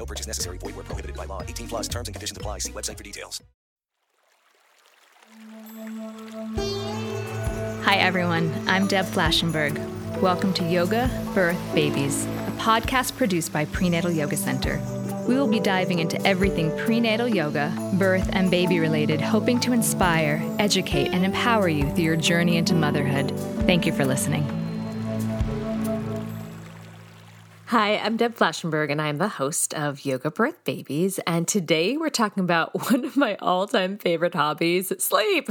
No purchase necessary. Void where prohibited by law. 18 plus terms and conditions apply. See website for details. Hi, everyone. I'm Deb Flashenberg. Welcome to Yoga, Birth, Babies, a podcast produced by Prenatal Yoga Center. We will be diving into everything prenatal yoga, birth, and baby related, hoping to inspire, educate, and empower you through your journey into motherhood. Thank you for listening. Hi, I'm Deb Flashenberg, and I'm the host of Yoga Birth Babies. And today we're talking about one of my all time favorite hobbies sleep.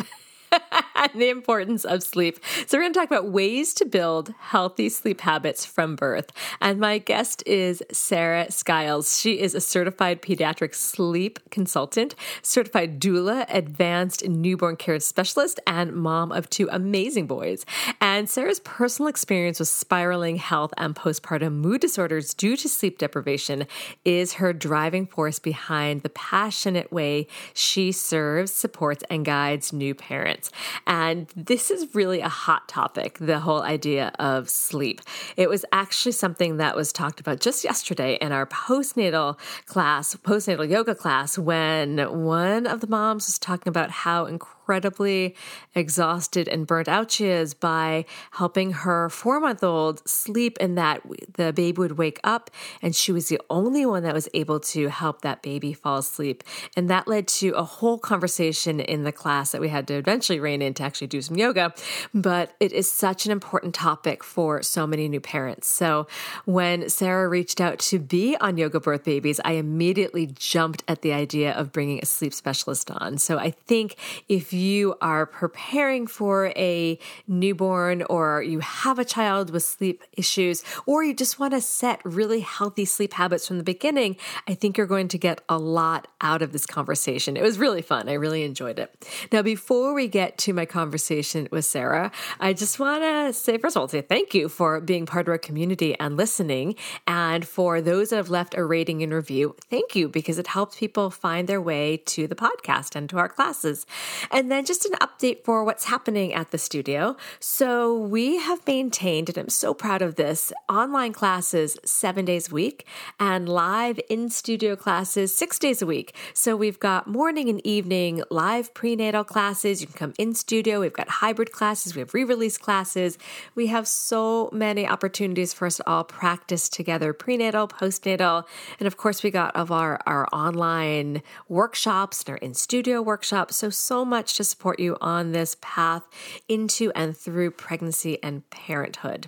and the importance of sleep. So, we're going to talk about ways to build healthy sleep habits from birth. And my guest is Sarah Skiles. She is a certified pediatric sleep consultant, certified doula, advanced newborn care specialist, and mom of two amazing boys. And Sarah's personal experience with spiraling health and postpartum mood disorders due to sleep deprivation is her driving force behind the passionate way she serves, supports, and guides new parents. And this is really a hot topic the whole idea of sleep. It was actually something that was talked about just yesterday in our postnatal class, postnatal yoga class, when one of the moms was talking about how incredible incredibly exhausted and burnt out she is by helping her four month old sleep and that the baby would wake up and she was the only one that was able to help that baby fall asleep. And that led to a whole conversation in the class that we had to eventually rein in to actually do some yoga. But it is such an important topic for so many new parents. So when Sarah reached out to be on Yoga Birth Babies, I immediately jumped at the idea of bringing a sleep specialist on. So I think if you are preparing for a newborn or you have a child with sleep issues or you just want to set really healthy sleep habits from the beginning, I think you're going to get a lot out of this conversation. It was really fun. I really enjoyed it. Now, before we get to my conversation with Sarah, I just want to say, first of all, say thank you for being part of our community and listening. And for those that have left a rating and review, thank you because it helps people find their way to the podcast and to our classes. And and then just an update for what's happening at the studio. So we have maintained, and I'm so proud of this, online classes seven days a week and live in studio classes six days a week. So we've got morning and evening live prenatal classes. You can come in studio. We've got hybrid classes. We have re-release classes. We have so many opportunities for us to all practice together prenatal, postnatal, and of course we got of our, our online workshops and our in studio workshops. So, so much to support you on this path into and through pregnancy and parenthood.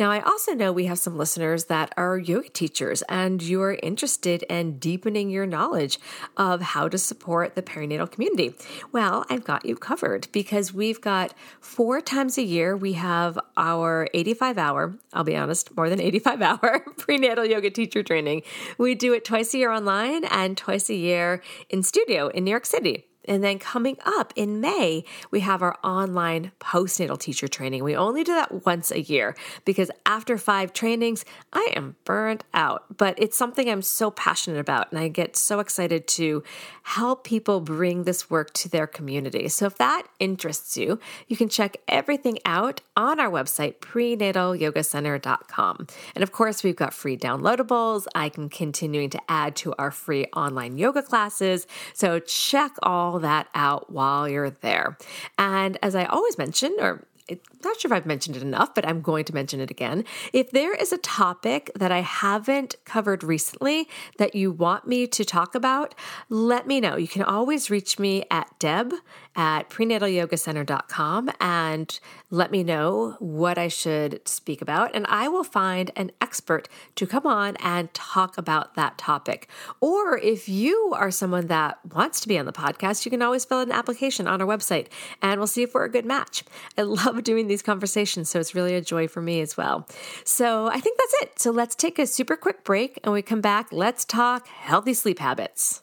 Now, I also know we have some listeners that are yoga teachers and you're interested in deepening your knowledge of how to support the perinatal community. Well, I've got you covered because we've got four times a year, we have our 85 hour, I'll be honest, more than 85 hour prenatal yoga teacher training. We do it twice a year online and twice a year in studio in New York City. And then coming up in May, we have our online postnatal teacher training. We only do that once a year because after five trainings, I am burnt out. But it's something I'm so passionate about, and I get so excited to help people bring this work to their community. So if that interests you, you can check everything out on our website, prenatalyogacenter.com. And of course, we've got free downloadables. I can continuing to add to our free online yoga classes. So check all that out while you're there. And as I always mention, or I'm not sure if I've mentioned it enough, but I'm going to mention it again. If there is a topic that I haven't covered recently that you want me to talk about, let me know. You can always reach me at deb at prenatalyogacenter.com and let me know what I should speak about. And I will find an expert to come on and talk about that topic. Or if you are someone that wants to be on the podcast, you can always fill an application on our website and we'll see if we're a good match. I love doing these conversations, so it's really a joy for me as well. So I think that's it. So let's take a super quick break and we come back. Let's talk healthy sleep habits.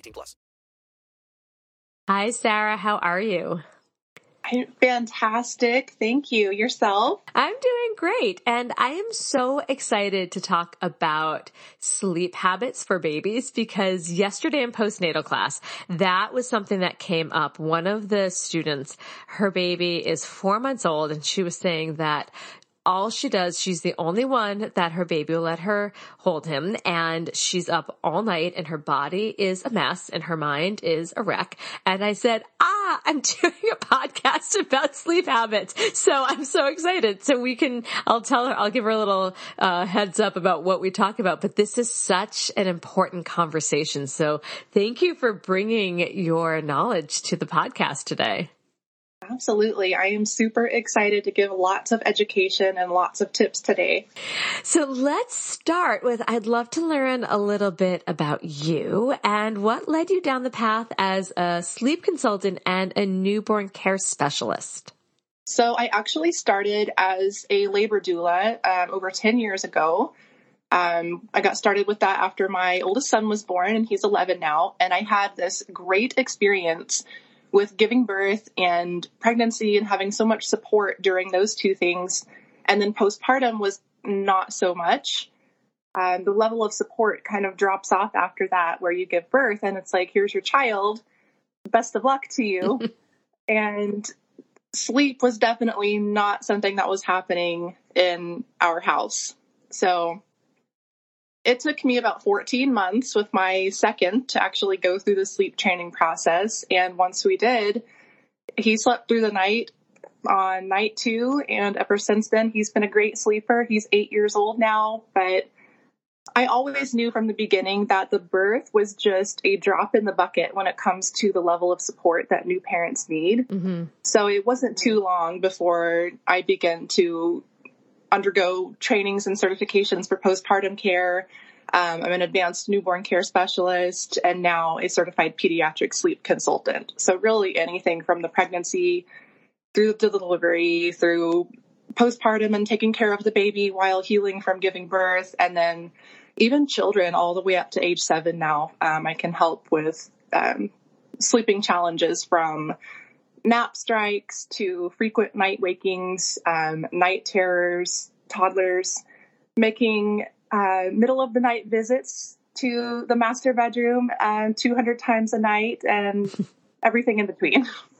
18 plus. Hi, Sarah. How are you? I'm fantastic. Thank you. Yourself? I'm doing great. And I am so excited to talk about sleep habits for babies because yesterday in postnatal class, that was something that came up. One of the students, her baby is four months old and she was saying that all she does, she's the only one that her baby will let her hold him and she's up all night and her body is a mess and her mind is a wreck. And I said, ah, I'm doing a podcast about sleep habits. So I'm so excited. So we can, I'll tell her, I'll give her a little uh, heads up about what we talk about, but this is such an important conversation. So thank you for bringing your knowledge to the podcast today. Absolutely. I am super excited to give lots of education and lots of tips today. So let's start with I'd love to learn a little bit about you and what led you down the path as a sleep consultant and a newborn care specialist. So I actually started as a labor doula um, over 10 years ago. Um, I got started with that after my oldest son was born and he's 11 now. And I had this great experience with giving birth and pregnancy and having so much support during those two things. And then postpartum was not so much. Um, the level of support kind of drops off after that, where you give birth and it's like, here's your child. Best of luck to you. and sleep was definitely not something that was happening in our house. So it took me about 14 months with my second to actually go through the sleep training process. And once we did, he slept through the night on night two. And ever since then, he's been a great sleeper. He's eight years old now, but I always knew from the beginning that the birth was just a drop in the bucket when it comes to the level of support that new parents need. Mm-hmm. So it wasn't too long before I began to undergo trainings and certifications for postpartum care. Um, I'm an advanced newborn care specialist and now a certified pediatric sleep consultant. So really anything from the pregnancy through the delivery, through postpartum and taking care of the baby while healing from giving birth, and then even children all the way up to age seven now. Um, I can help with um, sleeping challenges from nap strikes to frequent night wakings, um, night terrors, toddlers, making uh, middle of the night visits to the master bedroom um, 200 times a night and everything in between.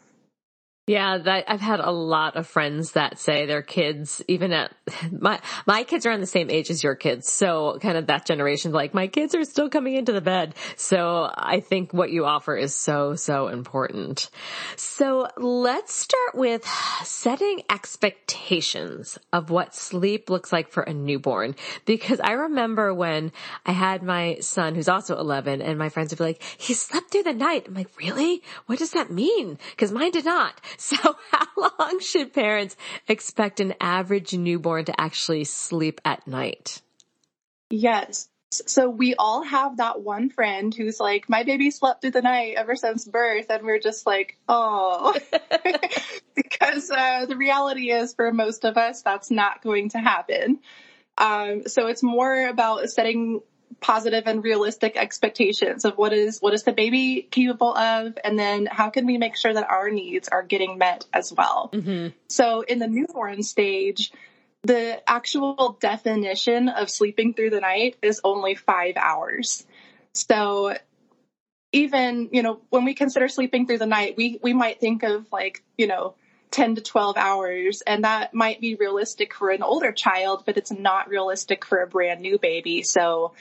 Yeah, that I've had a lot of friends that say their kids, even at my my kids are on the same age as your kids, so kind of that generation, like my kids are still coming into the bed. So I think what you offer is so so important. So let's start with setting expectations of what sleep looks like for a newborn, because I remember when I had my son, who's also 11, and my friends would be like, "He slept through the night." I'm like, "Really? What does that mean?" Because mine did not. So how long should parents expect an average newborn to actually sleep at night? Yes. So we all have that one friend who's like, my baby slept through the night ever since birth. And we're just like, oh, because uh, the reality is for most of us, that's not going to happen. Um, so it's more about setting positive and realistic expectations of what is what is the baby capable of? And then how can we make sure that our needs are getting met as well? Mm-hmm. so in the newborn stage the actual definition of sleeping through the night is only five hours. So even you know when we consider sleeping through the night we we might think of like you know 10 to 12 hours and that might be realistic for an older child but it's not realistic for a brand new baby. So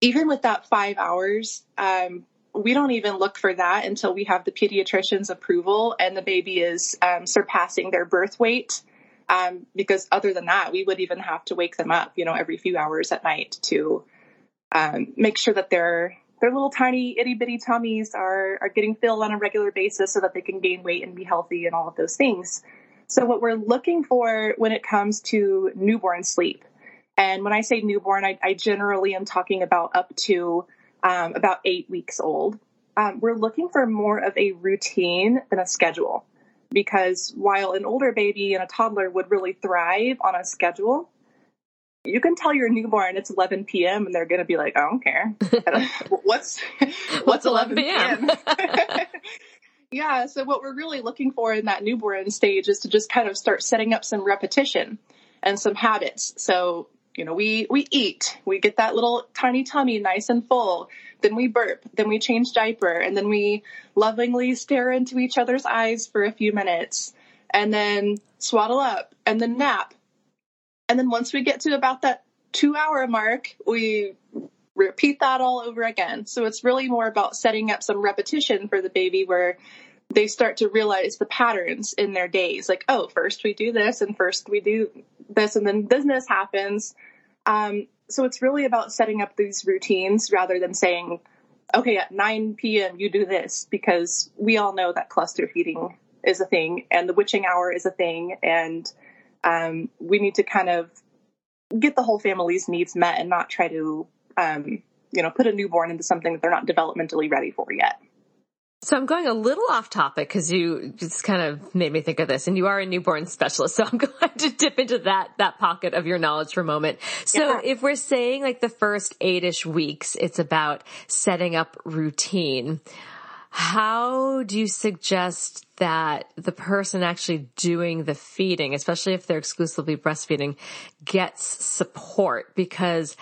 even with that five hours, um, we don't even look for that until we have the pediatrician's approval and the baby is um, surpassing their birth weight. Um, because other than that, we would even have to wake them up, you know, every few hours at night to um, make sure that they're their little tiny itty bitty tummies are, are getting filled on a regular basis so that they can gain weight and be healthy and all of those things. So what we're looking for when it comes to newborn sleep, and when I say newborn, I, I generally am talking about up to um, about eight weeks old. Um, we're looking for more of a routine than a schedule because while an older baby and a toddler would really thrive on a schedule, you can tell your newborn it's 11 p.m. and they're going to be like, I don't care. what's, what's 11 p.m.? yeah. So what we're really looking for in that newborn stage is to just kind of start setting up some repetition and some habits. So, you know, we, we eat, we get that little tiny tummy nice and full. Then we burp, then we change diaper, and then we lovingly stare into each other's eyes for a few minutes and then swaddle up and then nap and then once we get to about that two hour mark, we repeat that all over again. So it's really more about setting up some repetition for the baby where they start to realize the patterns in their days. Like, oh, first we do this and first we do this and then business happens. Um, so it's really about setting up these routines rather than saying, okay, at 9 p.m. you do this because we all know that cluster feeding is a thing and the witching hour is a thing and um, we need to kind of get the whole family's needs met and not try to, um, you know, put a newborn into something that they're not developmentally ready for yet. So I'm going a little off topic because you just kind of made me think of this and you are a newborn specialist. So I'm going to dip into that, that pocket of your knowledge for a moment. So yeah. if we're saying like the first eight-ish weeks, it's about setting up routine. How do you suggest that the person actually doing the feeding, especially if they're exclusively breastfeeding, gets support? Because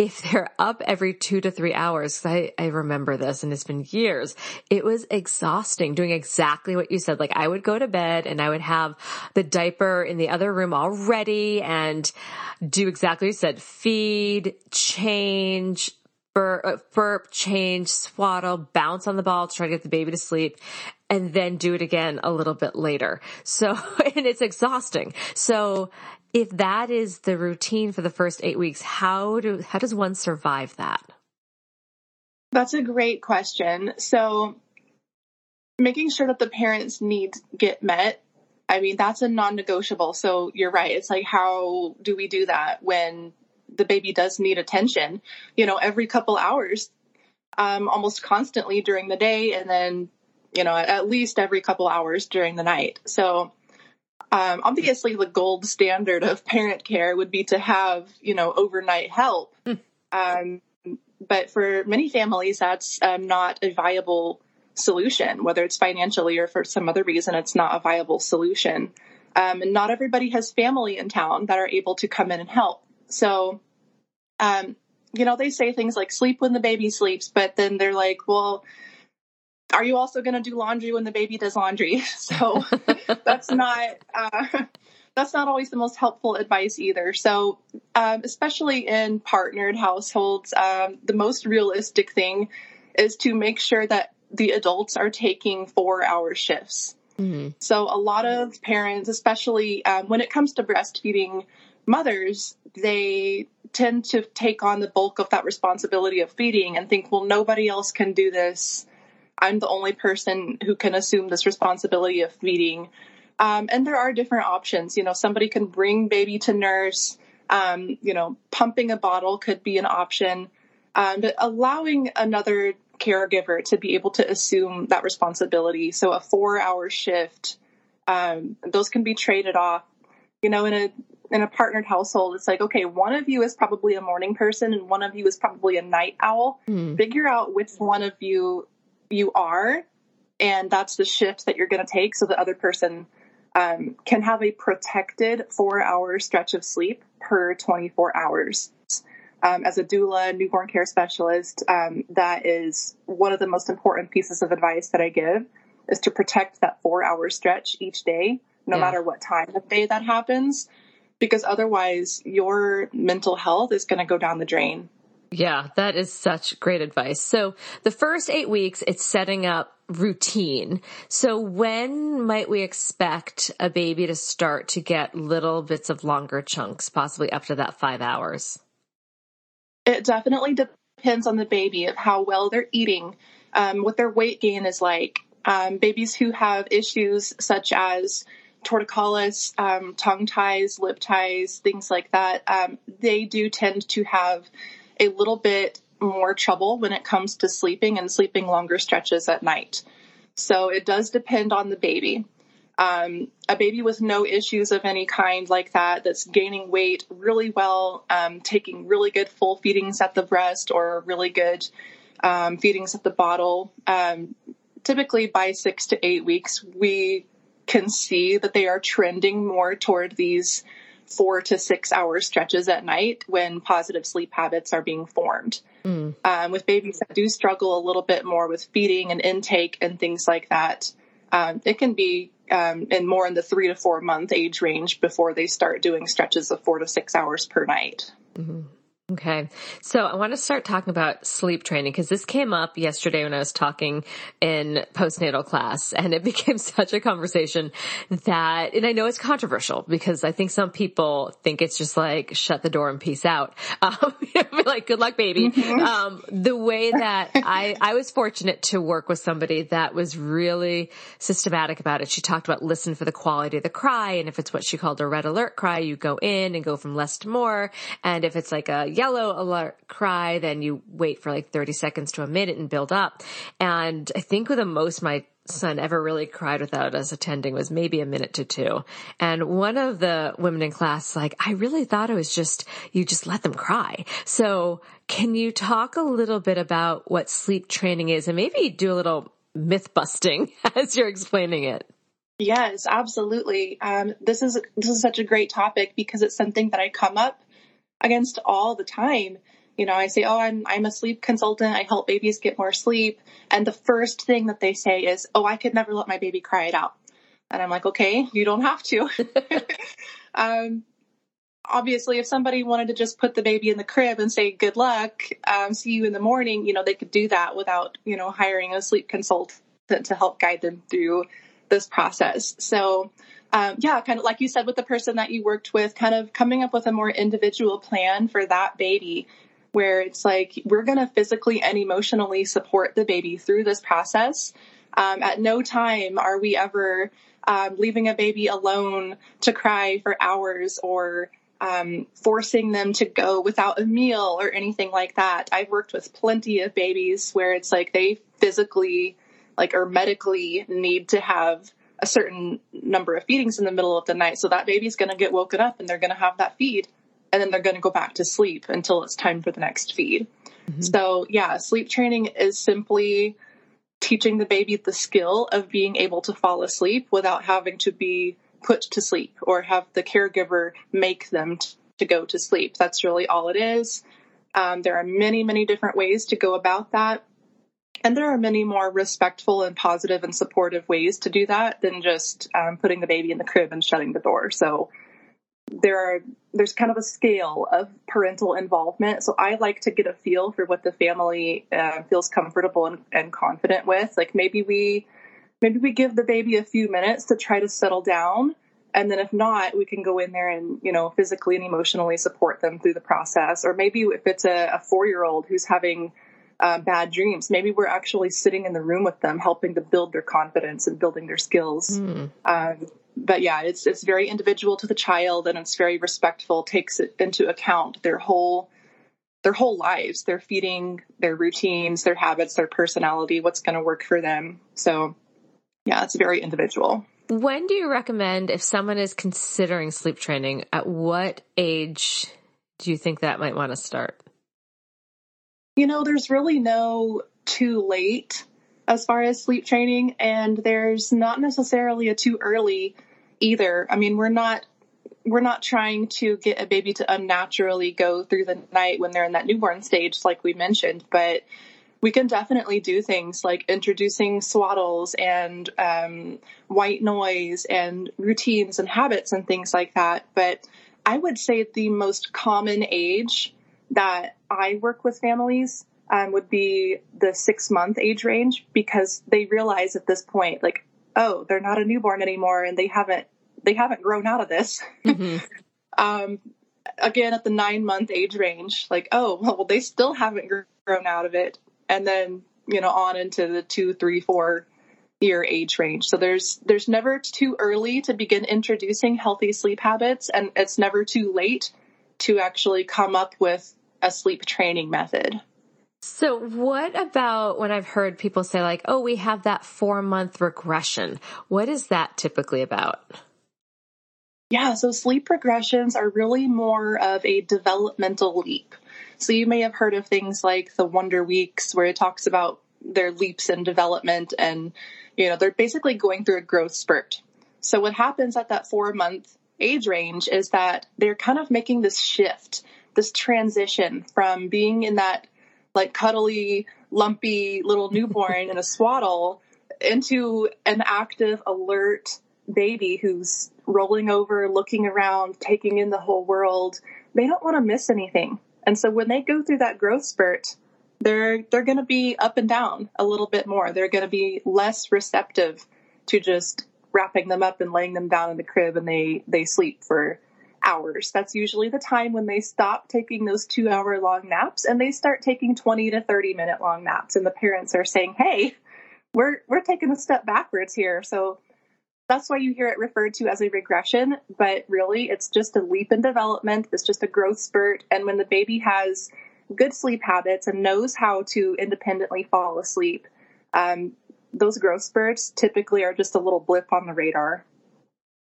if they're up every two to three hours, I, I remember this and it's been years, it was exhausting doing exactly what you said. Like I would go to bed and I would have the diaper in the other room all ready and do exactly what you said, feed, change, burp, uh, burp, change, swaddle, bounce on the ball try to get the baby to sleep and then do it again a little bit later. So, and it's exhausting. So if that is the routine for the first eight weeks, how do, how does one survive that? That's a great question. So making sure that the parents' needs get met. I mean, that's a non-negotiable. So you're right. It's like, how do we do that when the baby does need attention, you know, every couple hours, um, almost constantly during the day and then, you know, at least every couple hours during the night. So, um, obviously the gold standard of parent care would be to have, you know, overnight help. Hmm. Um, but for many families, that's um, not a viable solution, whether it's financially or for some other reason, it's not a viable solution. Um, and not everybody has family in town that are able to come in and help. So, um, you know, they say things like sleep when the baby sleeps, but then they're like, well, are you also going to do laundry when the baby does laundry? So that's not, uh, that's not always the most helpful advice either. So, um, especially in partnered households, um, the most realistic thing is to make sure that the adults are taking four hour shifts. Mm-hmm. So a lot of parents, especially um, when it comes to breastfeeding, mothers, they tend to take on the bulk of that responsibility of feeding and think, well, nobody else can do this. I'm the only person who can assume this responsibility of feeding. Um, and there are different options. You know, somebody can bring baby to nurse. Um, you know, pumping a bottle could be an option. Um, but allowing another caregiver to be able to assume that responsibility. So a four hour shift, um, those can be traded off. You know, in a in a partnered household, it's like, okay, one of you is probably a morning person and one of you is probably a night owl. Mm. Figure out which one of you you are, and that's the shift that you're going to take so the other person um, can have a protected four hour stretch of sleep per 24 hours. Um, as a doula, newborn care specialist, um, that is one of the most important pieces of advice that I give is to protect that four hour stretch each day, no yeah. matter what time of day that happens because otherwise your mental health is going to go down the drain. Yeah, that is such great advice. So the first eight weeks, it's setting up routine. So when might we expect a baby to start to get little bits of longer chunks, possibly up to that five hours? It definitely depends on the baby of how well they're eating, um, what their weight gain is like. Um, babies who have issues such as torticollis, um, tongue ties, lip ties, things like that, um, they do tend to have a little bit more trouble when it comes to sleeping and sleeping longer stretches at night. So it does depend on the baby. Um, a baby with no issues of any kind like that, that's gaining weight really well, um, taking really good full feedings at the breast or really good um, feedings at the bottle. Um, typically by six to eight weeks, we can see that they are trending more toward these four to six hour stretches at night when positive sleep habits are being formed. Mm. Um, with babies that do struggle a little bit more with feeding and intake and things like that, um, it can be um, in more in the three to four month age range before they start doing stretches of four to six hours per night. Mm-hmm. Okay. So I want to start talking about sleep training because this came up yesterday when I was talking in postnatal class and it became such a conversation that, and I know it's controversial because I think some people think it's just like shut the door and peace out. Um, like good luck, baby. Mm-hmm. Um, the way that I, I was fortunate to work with somebody that was really systematic about it. She talked about listen for the quality of the cry. And if it's what she called a red alert cry, you go in and go from less to more. And if it's like a yellow alert cry, then you wait for like 30 seconds to a minute and build up. And I think with the most my son ever really cried without us attending was maybe a minute to two. And one of the women in class, like, I really thought it was just, you just let them cry. So can you talk a little bit about what sleep training is and maybe do a little myth busting as you're explaining it? Yes, absolutely. Um, this is this is such a great topic because it's something that I come up against all the time. You know, I say, Oh, I'm, I'm a sleep consultant. I help babies get more sleep. And the first thing that they say is, Oh, I could never let my baby cry it out. And I'm like, okay, you don't have to. um, obviously if somebody wanted to just put the baby in the crib and say good luck um, see you in the morning you know they could do that without you know hiring a sleep consultant to help guide them through this process so um, yeah, kind of like you said with the person that you worked with, kind of coming up with a more individual plan for that baby where it's like we're going to physically and emotionally support the baby through this process. Um, at no time are we ever um, leaving a baby alone to cry for hours or um, forcing them to go without a meal or anything like that. I've worked with plenty of babies where it's like they physically, like, or medically need to have a certain number of feedings in the middle of the night. So that baby's going to get woken up and they're going to have that feed and then they're going to go back to sleep until it's time for the next feed. Mm-hmm. So yeah, sleep training is simply teaching the baby the skill of being able to fall asleep without having to be put to sleep or have the caregiver make them t- to go to sleep. That's really all it is. Um, there are many, many different ways to go about that. And there are many more respectful and positive and supportive ways to do that than just um, putting the baby in the crib and shutting the door. So there are there's kind of a scale of parental involvement. So I like to get a feel for what the family uh, feels comfortable and, and confident with. Like maybe we maybe we give the baby a few minutes to try to settle down and then if not we can go in there and you know physically and emotionally support them through the process or maybe if it's a, a four year old who's having uh, bad dreams. Maybe we're actually sitting in the room with them, helping to build their confidence and building their skills. Mm. Um, but yeah, it's it's very individual to the child, and it's very respectful. Takes it into account their whole their whole lives, their feeding, their routines, their habits, their personality, what's going to work for them. So yeah, it's very individual. When do you recommend if someone is considering sleep training? At what age do you think that might want to start? You know, there's really no too late as far as sleep training, and there's not necessarily a too early either. I mean, we're not we're not trying to get a baby to unnaturally go through the night when they're in that newborn stage, like we mentioned, but we can definitely do things like introducing swaddles and um, white noise and routines and habits and things like that. But I would say the most common age that I work with families um, would be the six month age range because they realize at this point, like, oh, they're not a newborn anymore and they haven't, they haven't grown out of this. Mm-hmm. um, again at the nine month age range, like, oh, well, they still haven't grown out of it. And then, you know, on into the two, three, four year age range. So there's, there's never too early to begin introducing healthy sleep habits and it's never too late to actually come up with a sleep training method. So what about when I've heard people say like, oh, we have that four month regression? What is that typically about? Yeah, so sleep regressions are really more of a developmental leap. So you may have heard of things like the Wonder Weeks where it talks about their leaps in development and, you know, they're basically going through a growth spurt. So what happens at that four month age range is that they're kind of making this shift, this transition from being in that like cuddly, lumpy little newborn in a swaddle into an active, alert baby who's rolling over, looking around, taking in the whole world. They don't want to miss anything. And so when they go through that growth spurt, they're they're going to be up and down a little bit more. They're going to be less receptive to just wrapping them up and laying them down in the crib and they they sleep for hours. That's usually the time when they stop taking those two hour long naps and they start taking 20 to 30 minute long naps. And the parents are saying, Hey, we're, we're taking a step backwards here. So that's why you hear it referred to as a regression, but really it's just a leap in development. It's just a growth spurt. And when the baby has good sleep habits and knows how to independently fall asleep, um, those growth spurts typically are just a little blip on the radar.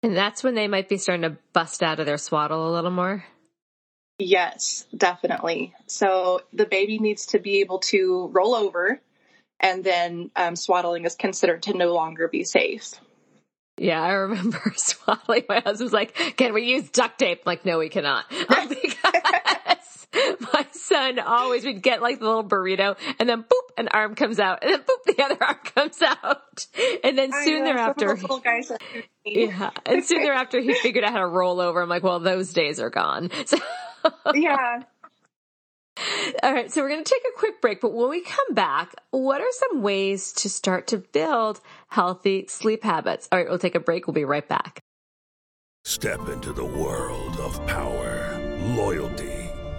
And that's when they might be starting to bust out of their swaddle a little more. Yes, definitely. So the baby needs to be able to roll over, and then um, swaddling is considered to no longer be safe. Yeah, I remember swaddling. My husband's like, "Can we use duct tape?" I'm like, no, we cannot. my son always would get like the little burrito and then boop, an arm comes out and then boop, the other arm comes out. And then soon thereafter, yeah, and soon thereafter he figured out how to roll over. I'm like, well, those days are gone. So yeah. All right, so we're going to take a quick break, but when we come back, what are some ways to start to build healthy sleep habits? All right, we'll take a break. We'll be right back. Step into the world of power, loyalty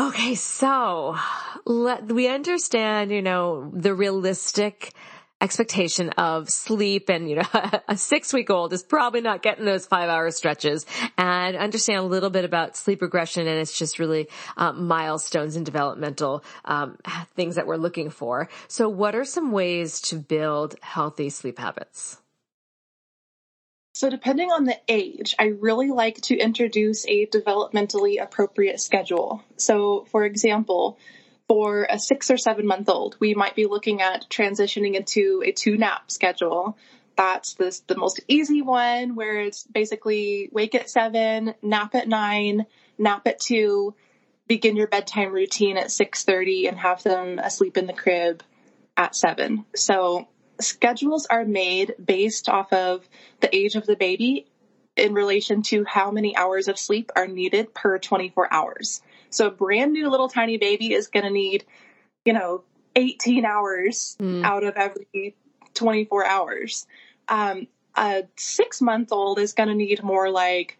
Okay, so let, we understand, you know, the realistic expectation of sleep and, you know, a six week old is probably not getting those five hour stretches and understand a little bit about sleep regression. And it's just really um, milestones and developmental um, things that we're looking for. So what are some ways to build healthy sleep habits? So depending on the age, I really like to introduce a developmentally appropriate schedule. So for example, for a six or seven month old, we might be looking at transitioning into a two nap schedule. That's the, the most easy one where it's basically wake at seven, nap at nine, nap at two, begin your bedtime routine at 6.30 and have them asleep in the crib at seven. So schedules are made based off of the age of the baby in relation to how many hours of sleep are needed per 24 hours. So a brand new little tiny baby is going to need, you know, 18 hours mm. out of every 24 hours. Um, a six month old is going to need more like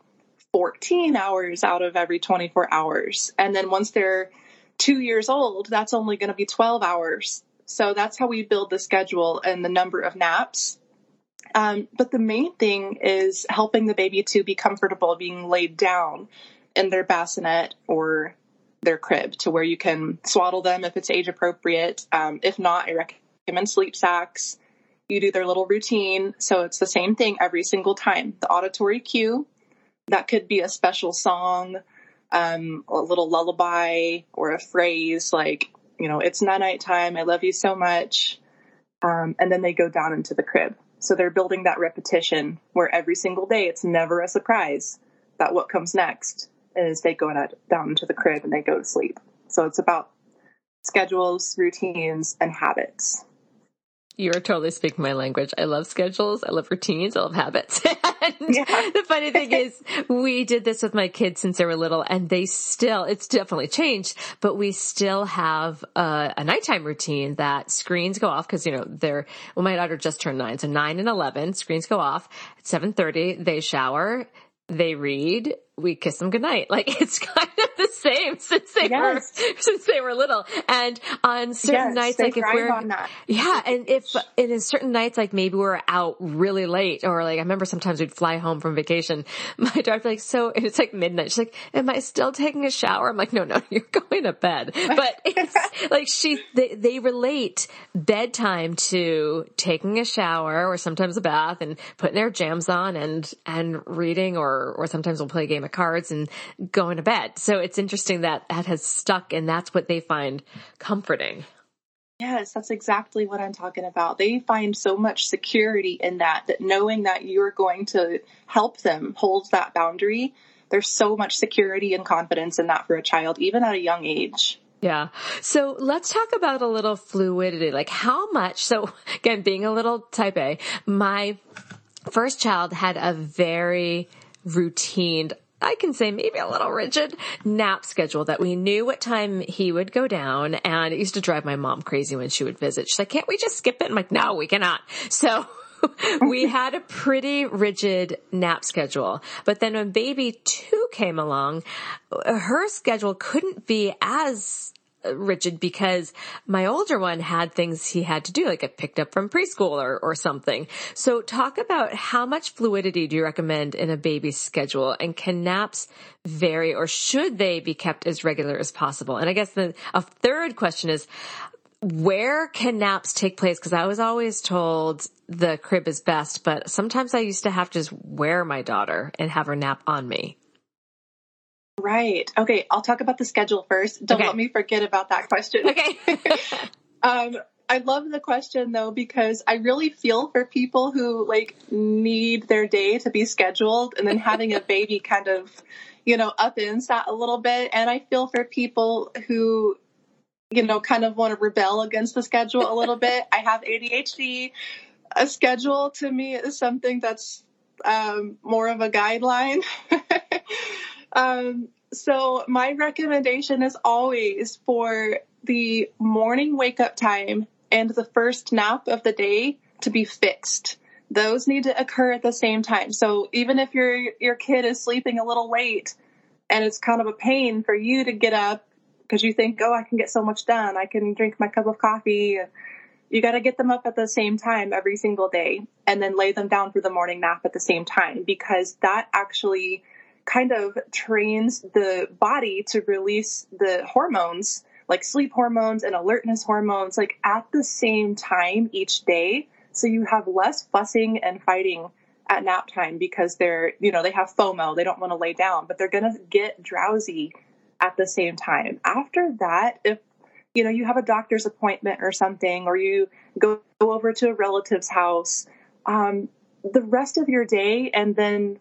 14 hours out of every 24 hours. And then once they're two years old, that's only going to be 12 hours so that's how we build the schedule and the number of naps. Um, but the main thing is helping the baby to be comfortable being laid down in their bassinet or their crib to where you can swaddle them if it's age appropriate. Um, if not, I recommend sleep sacks. You do their little routine. So it's the same thing every single time. The auditory cue, that could be a special song, um, a little lullaby or a phrase like, you know, it's night time. I love you so much. Um, and then they go down into the crib. So they're building that repetition where every single day it's never a surprise that what comes next is they go down into the crib and they go to sleep. So it's about schedules, routines, and habits. You're totally speaking my language. I love schedules. I love routines. I love habits. yeah. the funny thing is we did this with my kids since they were little and they still, it's definitely changed, but we still have a, a nighttime routine that screens go off because, you know, they're, well, my daughter just turned nine. So nine and 11 screens go off at 730. They shower, they read, we kiss them goodnight. Like it's kind of the same since they yes. were since they were little. And on certain yes, nights, like if we're yeah, and if and in certain nights, like maybe we're out really late, or like I remember sometimes we'd fly home from vacation. My daughter's like, so it's like midnight. She's like, "Am I still taking a shower?" I'm like, "No, no, you're going to bed." But it's like she they, they relate bedtime to taking a shower or sometimes a bath and putting their jams on and and reading, or or sometimes we'll play a game of cards and going to bed. So it's interesting that that has stuck and that's what they find comforting. Yes, that's exactly what I'm talking about. They find so much security in that, that knowing that you're going to help them hold that boundary, there's so much security and confidence in that for a child, even at a young age. Yeah. So let's talk about a little fluidity. Like how much, so again, being a little type A, my first child had a very routine I can say maybe a little rigid nap schedule that we knew what time he would go down. And it used to drive my mom crazy when she would visit. She's like, can't we just skip it? I'm like, no, we cannot. So we had a pretty rigid nap schedule. But then when baby two came along, her schedule couldn't be as rigid because my older one had things he had to do, like get picked up from preschool or, or something. So talk about how much fluidity do you recommend in a baby's schedule and can naps vary or should they be kept as regular as possible? And I guess the, a third question is, where can naps take place? Cause I was always told the crib is best, but sometimes I used to have to just wear my daughter and have her nap on me. Right. Okay. I'll talk about the schedule first. Don't okay. let me forget about that question. Okay. um, I love the question though because I really feel for people who like need their day to be scheduled and then having a baby kind of, you know, upends that a little bit. And I feel for people who, you know, kind of want to rebel against the schedule a little bit. I have ADHD. A schedule to me is something that's um, more of a guideline. Um, so my recommendation is always for the morning wake up time and the first nap of the day to be fixed. Those need to occur at the same time. So even if your your kid is sleeping a little late and it's kind of a pain for you to get up because you think, "Oh, I can get so much done. I can drink my cup of coffee." You got to get them up at the same time every single day and then lay them down for the morning nap at the same time because that actually kind of trains the body to release the hormones like sleep hormones and alertness hormones like at the same time each day. So you have less fussing and fighting at nap time because they're you know they have FOMO. They don't want to lay down but they're going to get drowsy at the same time. After that if you know you have a doctor's appointment or something or you go, over to a relative's house um, the rest of your day and then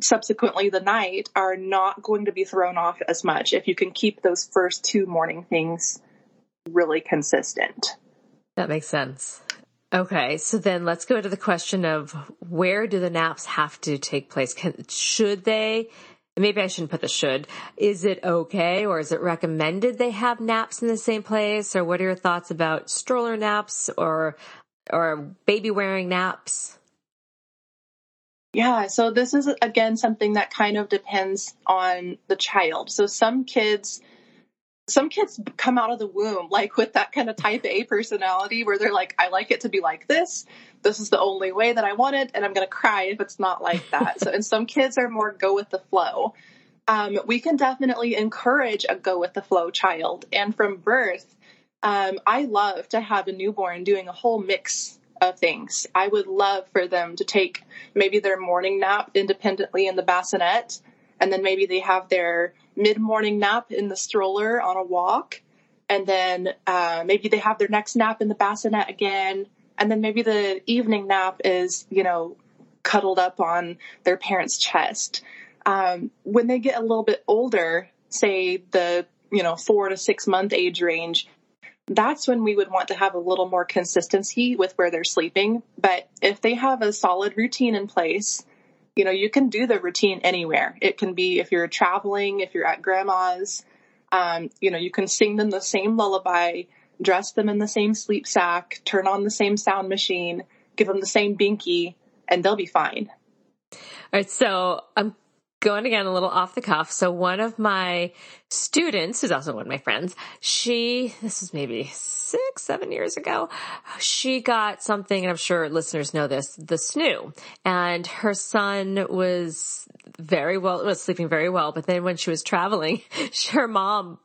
subsequently the night are not going to be thrown off as much if you can keep those first two morning things really consistent. That makes sense. Okay, so then let's go to the question of where do the naps have to take place? Can, should they? Maybe I shouldn't put the should. Is it okay or is it recommended they have naps in the same place? Or what are your thoughts about stroller naps or or baby wearing naps? Yeah, so this is again something that kind of depends on the child. So some kids some kids come out of the womb like with that kind of type A personality where they're like, I like it to be like this. This is the only way that I want it, and I'm going to cry if it's not like that. so, and some kids are more go with the flow. Um, we can definitely encourage a go with the flow child. And from birth, um, I love to have a newborn doing a whole mix of things. I would love for them to take maybe their morning nap independently in the bassinet, and then maybe they have their mid morning nap in the stroller on a walk. And then uh, maybe they have their next nap in the bassinet again. And then maybe the evening nap is, you know, cuddled up on their parent's chest. Um, when they get a little bit older, say the, you know, four to six month age range, that's when we would want to have a little more consistency with where they're sleeping. But if they have a solid routine in place, you know, you can do the routine anywhere. It can be if you're traveling, if you're at grandma's, um, you know, you can sing them the same lullaby, dress them in the same sleep sack, turn on the same sound machine, give them the same binky, and they'll be fine. All right. So I'm going again a little off the cuff. So one of my students, who's also one of my friends, she, this is maybe six, seven years ago, she got something, and I'm sure listeners know this, the snoo. And her son was very well, was sleeping very well. But then when she was traveling, her mom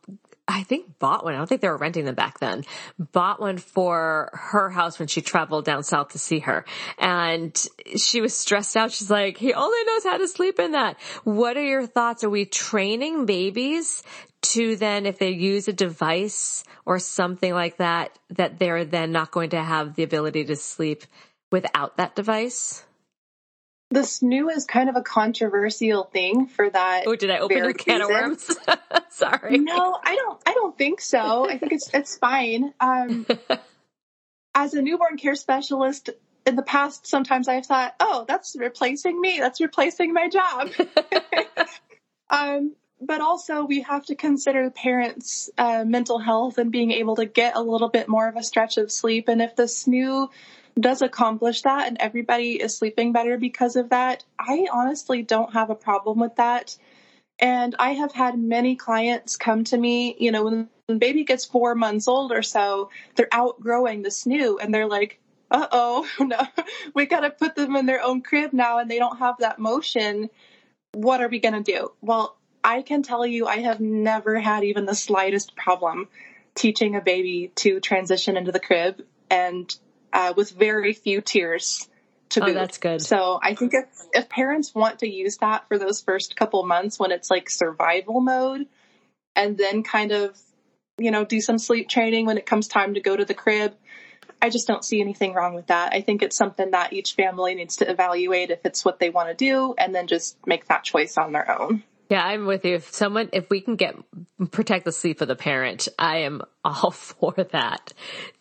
I think bought one. I don't think they were renting them back then. Bought one for her house when she traveled down south to see her. And she was stressed out. She's like, he only knows how to sleep in that. What are your thoughts? Are we training babies to then, if they use a device or something like that, that they're then not going to have the ability to sleep without that device? The snoo is kind of a controversial thing for that. Oh, did I open a can reason. of worms? Sorry. No, I don't. I don't think so. I think it's it's fine. Um, as a newborn care specialist, in the past, sometimes I've thought, oh, that's replacing me. That's replacing my job. um, but also, we have to consider parents' uh, mental health and being able to get a little bit more of a stretch of sleep. And if the snoo does accomplish that and everybody is sleeping better because of that, I honestly don't have a problem with that. And I have had many clients come to me, you know, when, baby gets four months old or so, they're outgrowing the snoo and they're like, uh oh, no, we got to put them in their own crib now and they don't have that motion. What are we going to do? Well, I can tell you, I have never had even the slightest problem teaching a baby to transition into the crib and uh, with very few tears to oh, boot. that's good. So I think if, if parents want to use that for those first couple months when it's like survival mode and then kind of, you know, do some sleep training when it comes time to go to the crib, I just don't see anything wrong with that. I think it's something that each family needs to evaluate if it's what they want to do and then just make that choice on their own. Yeah, I'm with you. If someone, if we can get protect the sleep of the parent, I am all for that.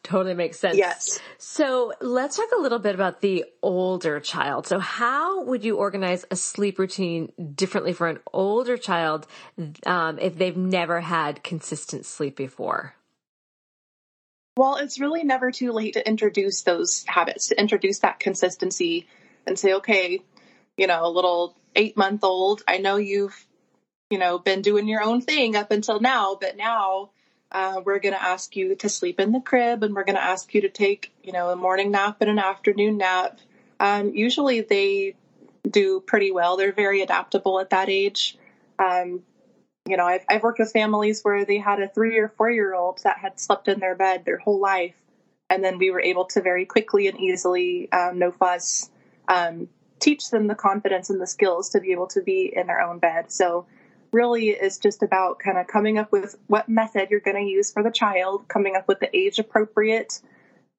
Totally makes sense. Yes. So let's talk a little bit about the older child. So how would you organize a sleep routine differently for an older child um, if they've never had consistent sleep before? Well, it's really never too late to introduce those habits, to introduce that consistency and say, okay, you know, a little eight month old, I know you've you know, been doing your own thing up until now, but now uh, we're going to ask you to sleep in the crib and we're going to ask you to take, you know, a morning nap and an afternoon nap. Um, usually they do pretty well. They're very adaptable at that age. Um, you know, I've, I've worked with families where they had a three or four year old that had slept in their bed their whole life. And then we were able to very quickly and easily, um, no fuss, um, teach them the confidence and the skills to be able to be in their own bed. So really is just about kind of coming up with what method you're going to use for the child, coming up with the age appropriate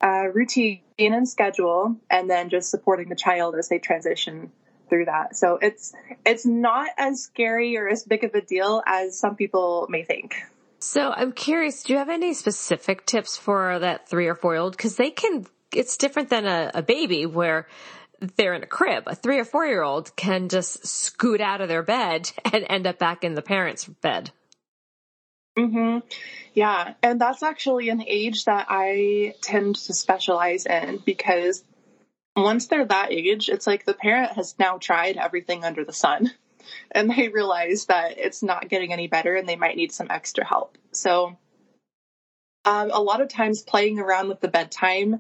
uh, routine and schedule, and then just supporting the child as they transition through that. So it's it's not as scary or as big of a deal as some people may think. So I'm curious, do you have any specific tips for that three or four year old? Because they can, it's different than a, a baby where they're in a crib. A three or four year old can just scoot out of their bed and end up back in the parents' bed. hmm Yeah. And that's actually an age that I tend to specialize in because once they're that age, it's like the parent has now tried everything under the sun. and they realize that it's not getting any better and they might need some extra help. So, um, a lot of times playing around with the bedtime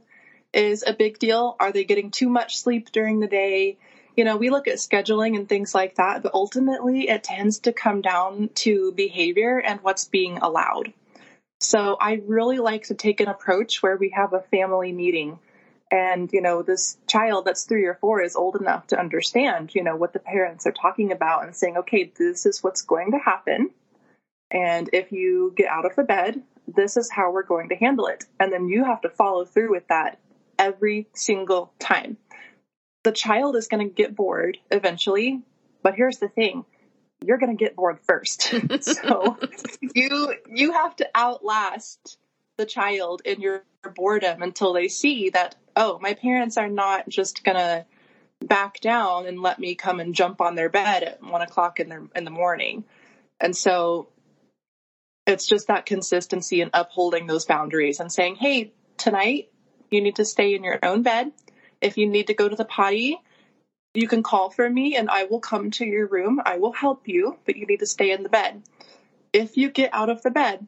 is a big deal. Are they getting too much sleep during the day? You know, we look at scheduling and things like that, but ultimately it tends to come down to behavior and what's being allowed. So I really like to take an approach where we have a family meeting and you know this child that's three or four is old enough to understand you know what the parents are talking about and saying okay this is what's going to happen and if you get out of the bed this is how we're going to handle it and then you have to follow through with that every single time the child is going to get bored eventually but here's the thing you're going to get bored first so you you have to outlast the child in your boredom until they see that oh, my parents are not just gonna back down and let me come and jump on their bed at one o'clock in the in the morning. And so it's just that consistency and upholding those boundaries and saying, hey, tonight you need to stay in your own bed. If you need to go to the potty, you can call for me and I will come to your room. I will help you, but you need to stay in the bed. If you get out of the bed,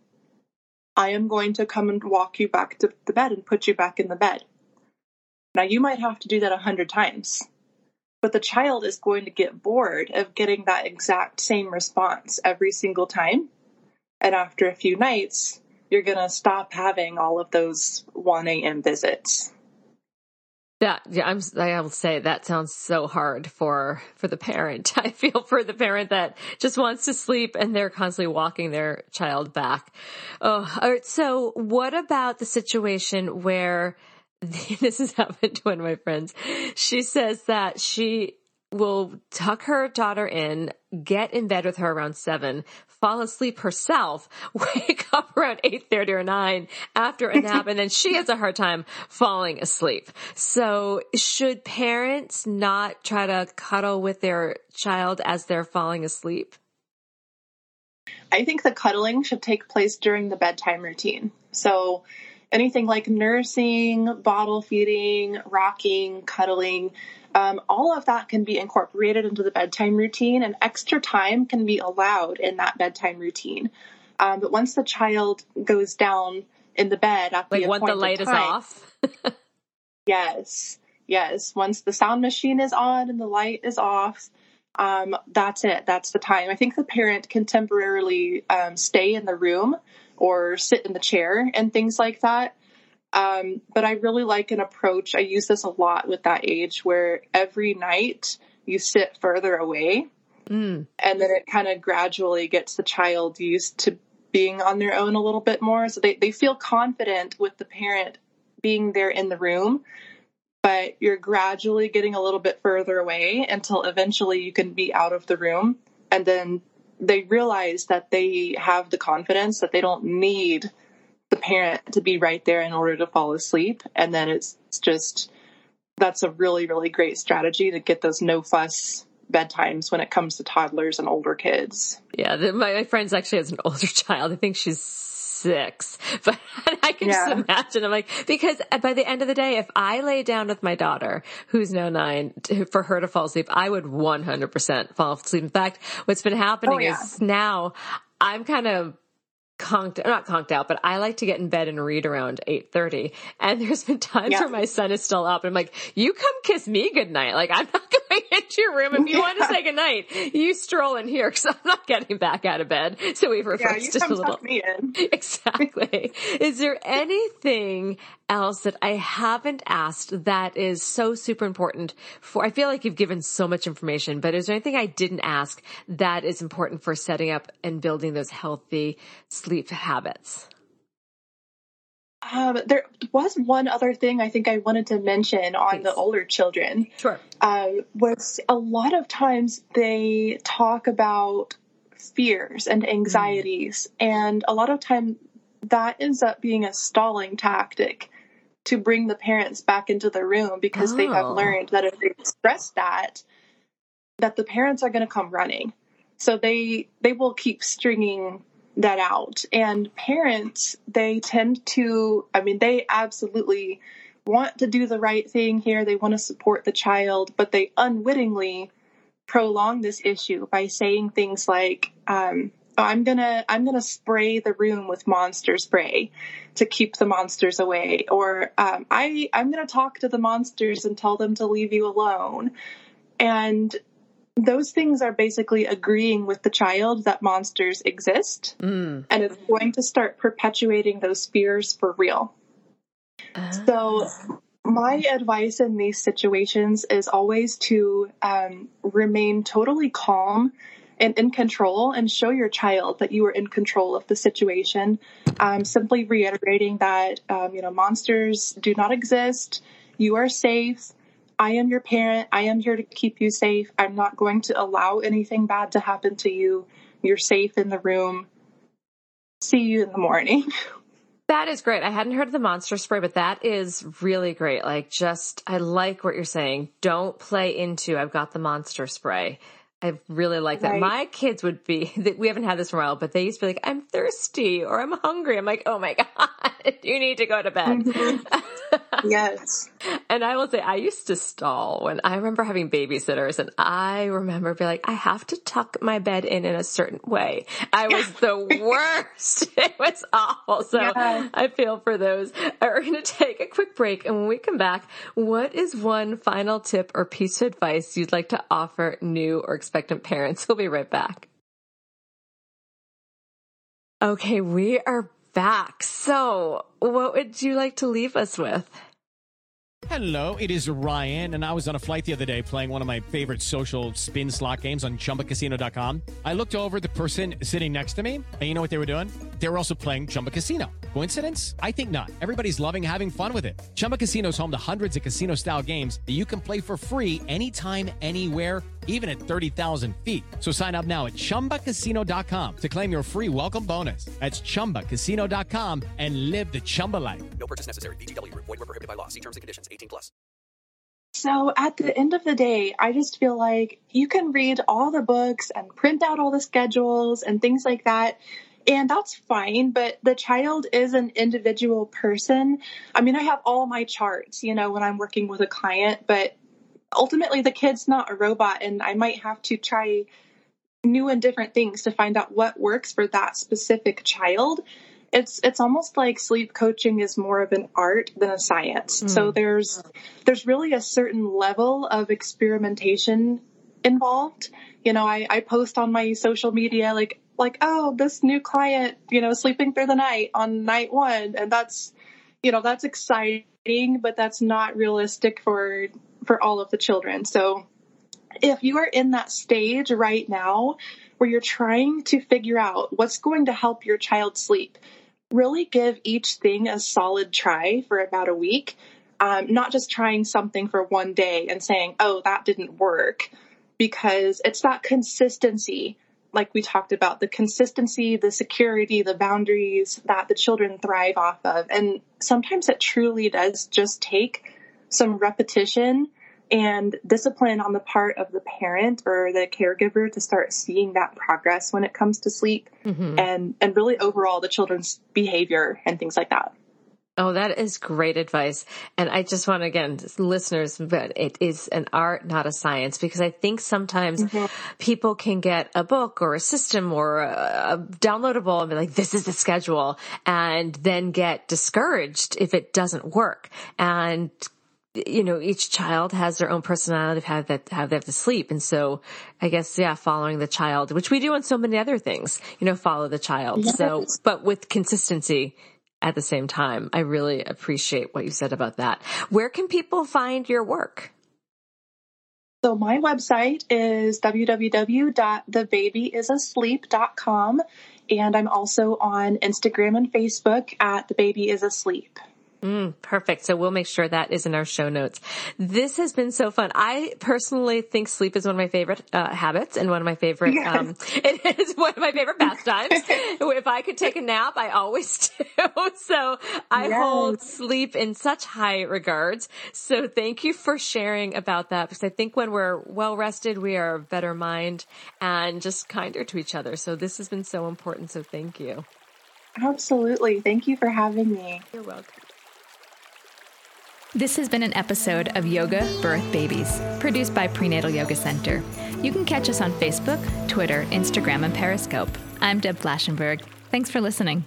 I am going to come and walk you back to the bed and put you back in the bed. Now you might have to do that a hundred times, but the child is going to get bored of getting that exact same response every single time. And after a few nights, you're going to stop having all of those 1 a.m. visits. That yeah, I'm. I will say that sounds so hard for for the parent. I feel for the parent that just wants to sleep and they're constantly walking their child back. Oh, all right. So, what about the situation where this has happened to one of my friends. She says that she will tuck her daughter in, get in bed with her around seven, fall asleep herself, wake up around 8.30 or 9 after a nap, and then she has a hard time falling asleep. So should parents not try to cuddle with their child as they're falling asleep? I think the cuddling should take place during the bedtime routine. So anything like nursing, bottle feeding, rocking, cuddling, um, all of that can be incorporated into the bedtime routine, and extra time can be allowed in that bedtime routine. Um, but once the child goes down in the bed at like the once the light time, is off. yes, yes. Once the sound machine is on and the light is off, um, that's it. That's the time. I think the parent can temporarily um, stay in the room or sit in the chair and things like that. Um, but I really like an approach. I use this a lot with that age where every night you sit further away mm. and then it kind of gradually gets the child used to being on their own a little bit more. So they, they feel confident with the parent being there in the room, but you're gradually getting a little bit further away until eventually you can be out of the room and then they realize that they have the confidence that they don't need the parent to be right there in order to fall asleep. And then it's just, that's a really, really great strategy to get those no fuss bedtimes when it comes to toddlers and older kids. Yeah, the, my, my friend's actually has an older child. I think she's six, but I can yeah. just imagine. I'm like, because by the end of the day, if I lay down with my daughter, who's now nine, to, for her to fall asleep, I would 100% fall asleep. In fact, what's been happening oh, yeah. is now I'm kind of conked not conked out but i like to get in bed and read around 8.30 and there's been times yeah. where my son is still up and i'm like you come kiss me goodnight like i'm not going into your room. If you yeah. want to say goodnight you stroll in here because i'm not getting back out of bed. So we've reversed yeah, just a little. exactly. Is there anything else that i haven't asked that is so super important for i feel like you've given so much information but is there anything i didn't ask that is important for setting up and building those healthy sleep habits? Um, there was one other thing I think I wanted to mention on Please. the older children. Sure. Um, was a lot of times they talk about fears and anxieties, mm. and a lot of time that ends up being a stalling tactic to bring the parents back into the room because oh. they have oh. learned that if they express that, that the parents are going to come running. So they they will keep stringing that out. And parents, they tend to, I mean, they absolutely want to do the right thing here. They want to support the child, but they unwittingly prolong this issue by saying things like, um, oh, I'm gonna, I'm gonna spray the room with monster spray to keep the monsters away. Or, um, I, I'm gonna talk to the monsters and tell them to leave you alone. And those things are basically agreeing with the child that monsters exist. Mm. And it's going to start perpetuating those fears for real. So, my advice in these situations is always to um, remain totally calm and in control and show your child that you are in control of the situation. Um, simply reiterating that, um, you know, monsters do not exist. You are safe. I am your parent. I am here to keep you safe. I'm not going to allow anything bad to happen to you. You're safe in the room. See you in the morning. That is great. I hadn't heard of the monster spray, but that is really great. Like, just, I like what you're saying. Don't play into, I've got the monster spray. I really like that. Right. My kids would be, we haven't had this for a while, but they used to be like, I'm thirsty or I'm hungry. I'm like, oh my God, you need to go to bed. Mm-hmm. yes. And I will say, I used to stall when I remember having babysitters, and I remember being like, I have to tuck my bed in in a certain way. I was the worst. it was awful. So. I feel for those. We're going to take a quick break, and when we come back, what is one final tip or piece of advice you'd like to offer new or expectant parents? We'll be right back. Okay, we are back. So, what would you like to leave us with? Hello, it is Ryan, and I was on a flight the other day playing one of my favorite social spin slot games on chumbacasino.com. I looked over the person sitting next to me, and you know what they were doing? They were also playing Chumba Casino. Coincidence? I think not. Everybody's loving having fun with it. Chumba Casino is home to hundreds of casino style games that you can play for free anytime, anywhere even at 30,000 feet. So sign up now at ChumbaCasino.com to claim your free welcome bonus. That's ChumbaCasino.com and live the Chumba life. No purchase necessary. VGW Group. Void were prohibited by law. See terms and conditions. 18 plus. So at the end of the day, I just feel like you can read all the books and print out all the schedules and things like that. And that's fine, but the child is an individual person. I mean, I have all my charts, you know, when I'm working with a client, but ultimately the kid's not a robot and I might have to try new and different things to find out what works for that specific child. It's it's almost like sleep coaching is more of an art than a science. So hmm. there's there's really a certain level of experimentation involved. You know, I, I post on my social media like like, oh, this new client, you know, sleeping through the night on night one and that's you know, that's exciting, but that's not realistic for for all of the children. So if you are in that stage right now where you're trying to figure out what's going to help your child sleep, really give each thing a solid try for about a week. Um, not just trying something for one day and saying, oh, that didn't work, because it's that consistency, like we talked about, the consistency, the security, the boundaries that the children thrive off of. And sometimes it truly does just take some repetition and discipline on the part of the parent or the caregiver to start seeing that progress when it comes to sleep mm-hmm. and and really overall the children's behavior and things like that. Oh, that is great advice. And I just want to, again, listeners, but it is an art, not a science, because I think sometimes mm-hmm. people can get a book or a system or a, a downloadable and be like, this is the schedule and then get discouraged if it doesn't work. And you know, each child has their own personality of how that how they have to sleep. And so I guess, yeah, following the child, which we do on so many other things, you know, follow the child. So, but with consistency at the same time. I really appreciate what you said about that. Where can people find your work? So my website is www.thebabyisasleep.com and I'm also on Instagram and Facebook at the baby is asleep. Mm, perfect. So we'll make sure that is in our show notes. This has been so fun. I personally think sleep is one of my favorite uh, habits and one of my favorite. Yes. Um, it is one of my favorite pastimes. if I could take a nap, I always do. So I Yes. hold sleep in such high regards. So thank you for sharing about that because I think when we're well rested, we are better mind and just kinder to each other. So this has been so important. So thank you. Absolutely. Thank you for having me. You're welcome. This has been an episode of Yoga Birth Babies, produced by Prenatal Yoga Center. You can catch us on Facebook, Twitter, Instagram, and Periscope. I'm Deb Flashenberg. Thanks for listening.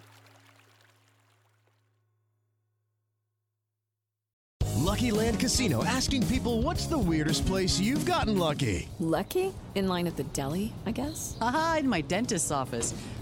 Lucky Land Casino asking people what's the weirdest place you've gotten lucky? Lucky? In line at the deli, I guess? Aha, in my dentist's office.